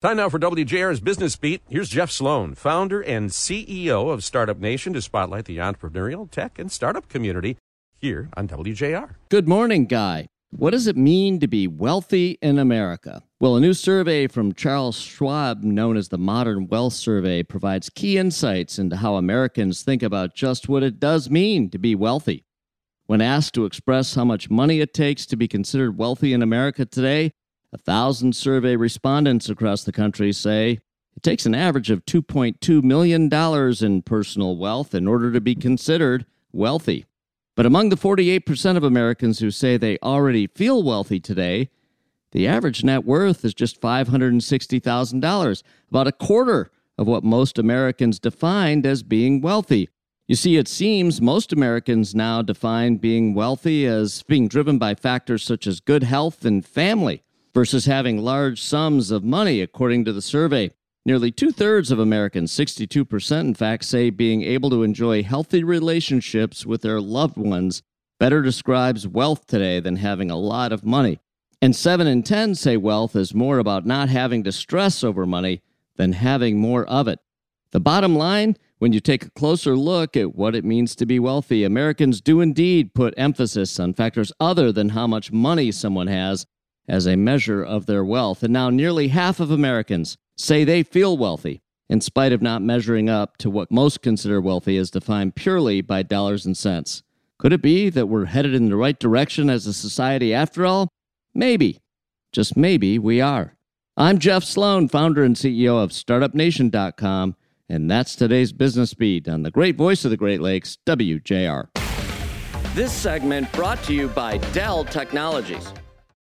Time now for WJR's Business Beat. Here's Jeff Sloan, founder and CEO of Startup Nation, to spotlight the entrepreneurial, tech, and startup community here on WJR. Good morning, Guy. What does it mean to be wealthy in America? Well, a new survey from Charles Schwab, known as the Modern Wealth Survey, provides key insights into how Americans think about just what it does mean to be wealthy. When asked to express how much money it takes to be considered wealthy in America today, a thousand survey respondents across the country say it takes an average of $2.2 million in personal wealth in order to be considered wealthy. But among the 48% of Americans who say they already feel wealthy today, the average net worth is just $560,000, about a quarter of what most Americans defined as being wealthy. You see, it seems most Americans now define being wealthy as being driven by factors such as good health and family versus having large sums of money, according to the survey. Nearly two thirds of Americans, 62% in fact, say being able to enjoy healthy relationships with their loved ones better describes wealth today than having a lot of money. And 7 in 10 say wealth is more about not having to stress over money than having more of it. The bottom line when you take a closer look at what it means to be wealthy, Americans do indeed put emphasis on factors other than how much money someone has as a measure of their wealth. And now nearly half of Americans say they feel wealthy, in spite of not measuring up to what most consider wealthy as defined purely by dollars and cents. Could it be that we're headed in the right direction as a society after all? Maybe. Just maybe we are. I'm Jeff Sloan, founder and CEO of StartupNation.com, and that's today's Business Beat on the great voice of the Great Lakes, WJR. This segment brought to you by Dell Technologies.